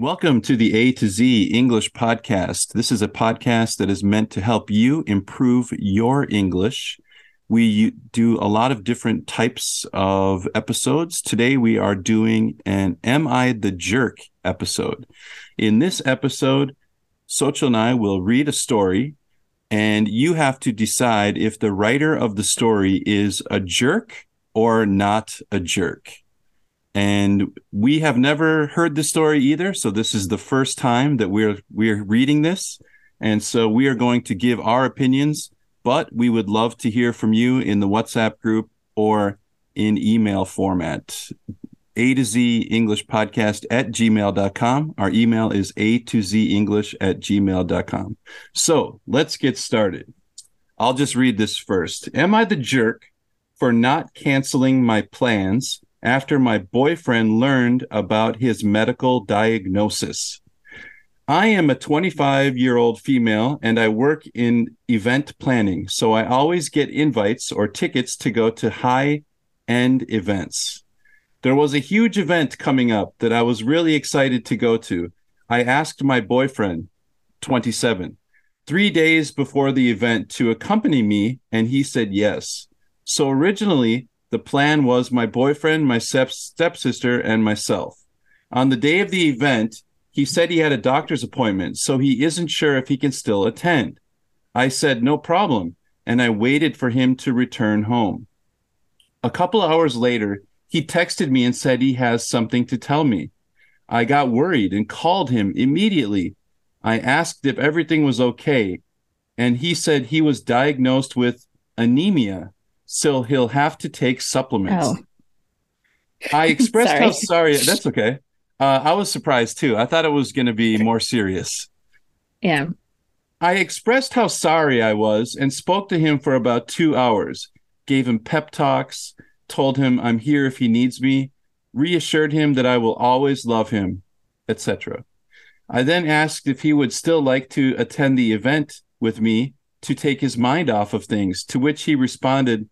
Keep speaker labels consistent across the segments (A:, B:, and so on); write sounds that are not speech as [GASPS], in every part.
A: Welcome to the A to Z English podcast. This is a podcast that is meant to help you improve your English. We do a lot of different types of episodes. Today we are doing an Am I the Jerk episode. In this episode, Xochitl and I will read a story, and you have to decide if the writer of the story is a jerk or not a jerk and we have never heard the story either. So this is the first time that we're we're reading this. And so we are going to give our opinions but we would love to hear from you in the whatsapp group or in email format. A to z english podcast at gmail.com our email is a to z english at gmail.com so let's get started. I'll just read this first. Am i the jerk for not canceling my plans after my boyfriend learned about his medical diagnosis. I am a 25 year old female and I work in event planning, so I always get invites or tickets to go to high end events. There was a huge event coming up that I was really excited to go to. I asked my boyfriend, 27, three days before the event to accompany me, and he said yes. So originally, the plan was my boyfriend, my step- stepsister, and myself. On the day of the event, he said he had a doctor's appointment, so he isn't sure if he can still attend. I said, no problem, and I waited for him to return home. A couple hours later, he texted me and said he has something to tell me. I got worried and called him immediately. I asked if everything was okay, and he said he was diagnosed with anemia so he'll have to take supplements. Oh. I [LAUGHS] expressed sorry. how sorry. That's okay. Uh, I was surprised too. I thought it was going to be more serious.
B: Yeah.
A: I expressed how sorry I was and spoke to him for about two hours, gave him pep talks, told him I'm here if he needs me, reassured him that I will always love him, etc. I then asked if he would still like to attend the event with me to take his mind off of things, to which he responded,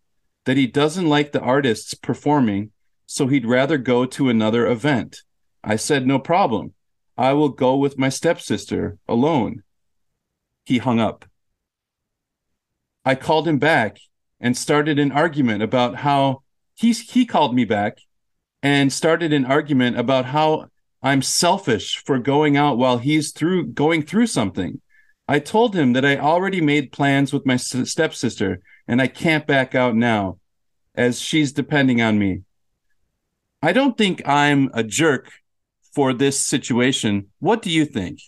A: that he doesn't like the artists performing, so he'd rather go to another event. I said, No problem. I will go with my stepsister alone. He hung up. I called him back and started an argument about how he, he called me back and started an argument about how I'm selfish for going out while he's through going through something. I told him that I already made plans with my stepsister and I can't back out now as she's depending on me. I don't think I'm a jerk for this situation. What do you think?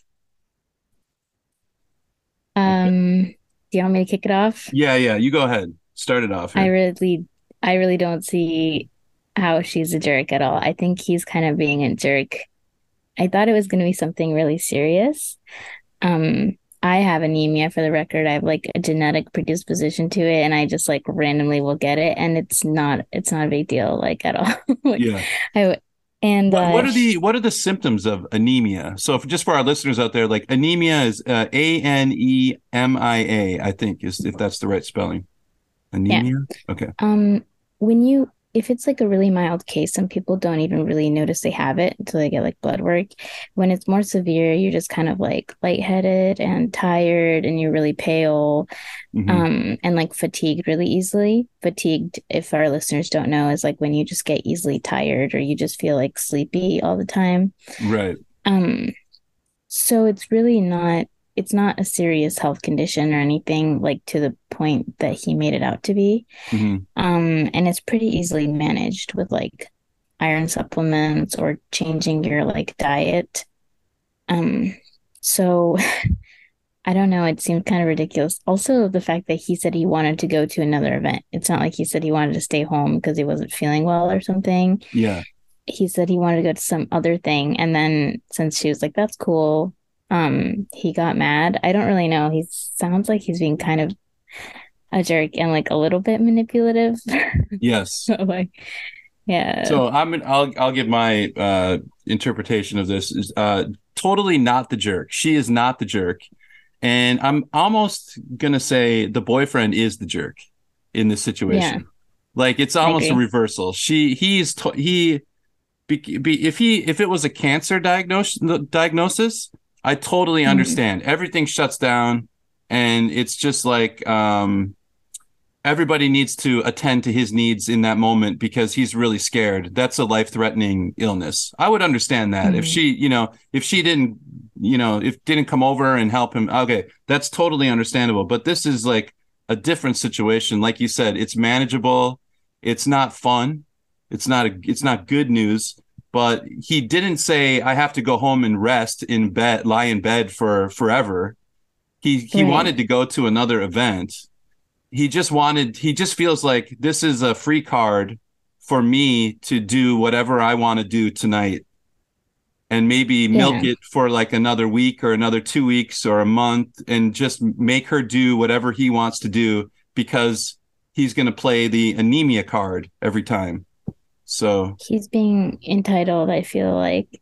B: Um, do you want me to kick it off?
A: Yeah, yeah, you go ahead. Start it off.
B: Here. I really I really don't see how she's a jerk at all. I think he's kind of being a jerk. I thought it was going to be something really serious. Um, I have anemia for the record. I have like a genetic predisposition to it and I just like randomly will get it and it's not it's not a big deal like at all. [LAUGHS] like,
A: yeah.
B: I And
A: what,
B: uh,
A: what are the what are the symptoms of anemia? So, if, just for our listeners out there, like anemia is uh, A N E M I A, I think is if that's the right spelling. Anemia. Okay.
B: Um, when you if it's like a really mild case, some people don't even really notice they have it until they get like blood work. When it's more severe, you're just kind of like lightheaded and tired and you're really pale
A: Mhm.
B: um and like fatigued really easily. Fatigued, if our listeners don't know, is like when you just get easily tired or you just feel like sleepy all the time.
A: right.
B: Um, so it's really not it's not a serious health condition or anything like to the point that he made it out to be.
A: hmm
B: Um, and it's pretty easily managed with like iron supplements or changing your like diet. Um, so [LAUGHS] I don't know, it seemed kind of ridiculous. Also, the fact that he said he wanted to go to another event. It's not like he said he wanted to stay home because he wasn't feeling well or something
A: Yeah.
B: he said he wanted to go to some other thing and then since she was like that's cool um he got mad i don't really know he sounds like he's being kind of a jerk and like a little bit manipulative [LAUGHS]
A: Yes.
B: so like yeah
A: So I'm I'll I'll give my uh interpretation of this is uh totally not the jerk. She is not the jerk. And I'm almost going to say the boyfriend is the jerk in this situation. yeah. Like it's almost a reversal. She he's to, he be, be, if he if it was a cancer diagnosis diagnosis, I totally
B: Mhm.
A: understand. Everything shuts down and it's just like um everybody needs to attend to his needs in that moment because he's really scared. That's a life-threatening illness. I would understand that if
B: Mhm.
A: she, you know, if she didn't, you know, if didn't come over and help him. Okay, that's totally understandable. But this is like a different situation. Like you said, it's manageable. It's not fun. It's not a, it's not good news. But he didn't say I have to go home and rest in bed, lie in bed for forever. He he
B: Right.
A: wanted to go to another event he just wanted he just feels like this is a free card for me to do whatever I want to do tonight and maybe milk
B: Yeah.
A: it for like another week or another 2 weeks or a month and just make her do whatever he wants to do because he's going to play the anemia card every time. So,
B: he's being entitled i feel like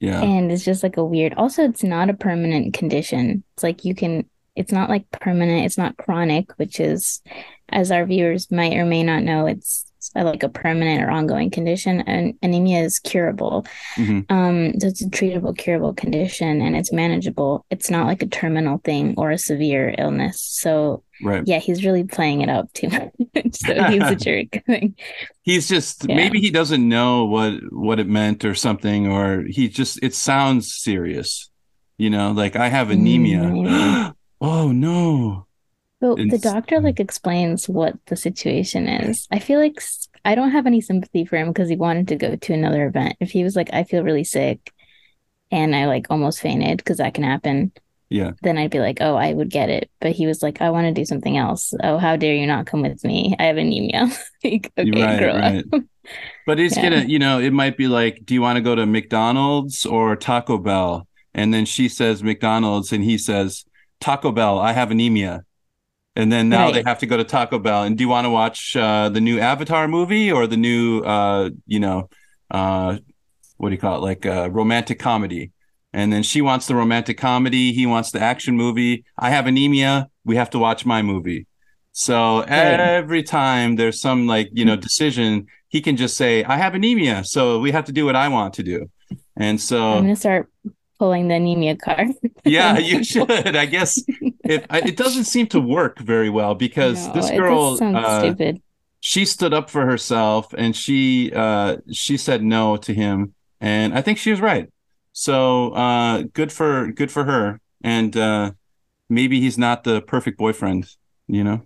A: yeah.
B: and it's just like a weird also it's not a permanent condition it's like you can it's not like permanent it's not chronic which is as our viewers might or may not know it's like a permanent or ongoing condition and anemia is curable
A: Mhm.
B: um so it's a treatable curable condition and it's manageable it's not like a terminal thing or a severe illness so
A: Right.
B: yeah he's really playing it up too much [LAUGHS] so he's a [LAUGHS] jerk
A: he's just
B: Yeah.
A: maybe he doesn't know what what it meant or something or he just it sounds serious you know like i have anemia
B: maybe. [GASPS]
A: oh no
B: So the doctor mm. like explains what the situation is. I feel like I don't have any sympathy for him because he wanted to go to another event. If he was like, I feel really sick and I like almost fainted because that can happen,
A: yeah
B: then I'd be like, oh, I would get it. But he was like, I want to do something else. Oh, how dare you not come with me? I have anemia. [LAUGHS] like, okay,
A: Right,
B: grow
A: right.
B: up.
A: but he's
B: Yeah.
A: gonna you know it might be like do you want to go to mcdonald's or taco bell and then she says mcdonald's and he says taco bell i have anemia and then now they have to go to taco bell. And do you want to watch uh, the new avatar movie or the new uh, you know uh, what do you call it? Like uh, romantic comedy? And then she wants the romantic comedy he wants the action movie. I have anemia we have to watch my movie. So every time there's some like you know decision he can just say i have anemia so we have to do what i want to do. And so I'm
B: gonna start pulling the anemia card.
A: yeah you [LAUGHS] should i guess it it doesn't seem to work very well because
B: No,
A: this girl uh,
B: stupid.
A: she stood up for herself and she uh she said no to him and i think she was right so uh good for good for her and uh maybe he's not the perfect boyfriend you know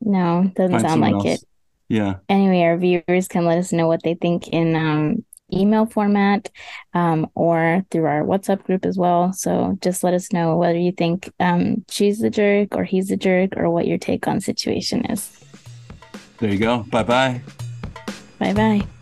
B: No, doesn't
A: find
B: sound like
A: else.
B: it.
A: yeah
B: anyway, our viewers can let us know what they think in um, email format um, or through our WhatsApp group as well. So just let us know whether you think um, she's the jerk or he's the jerk or what your take on situation is.
A: there you go bye bye
B: Bye bye.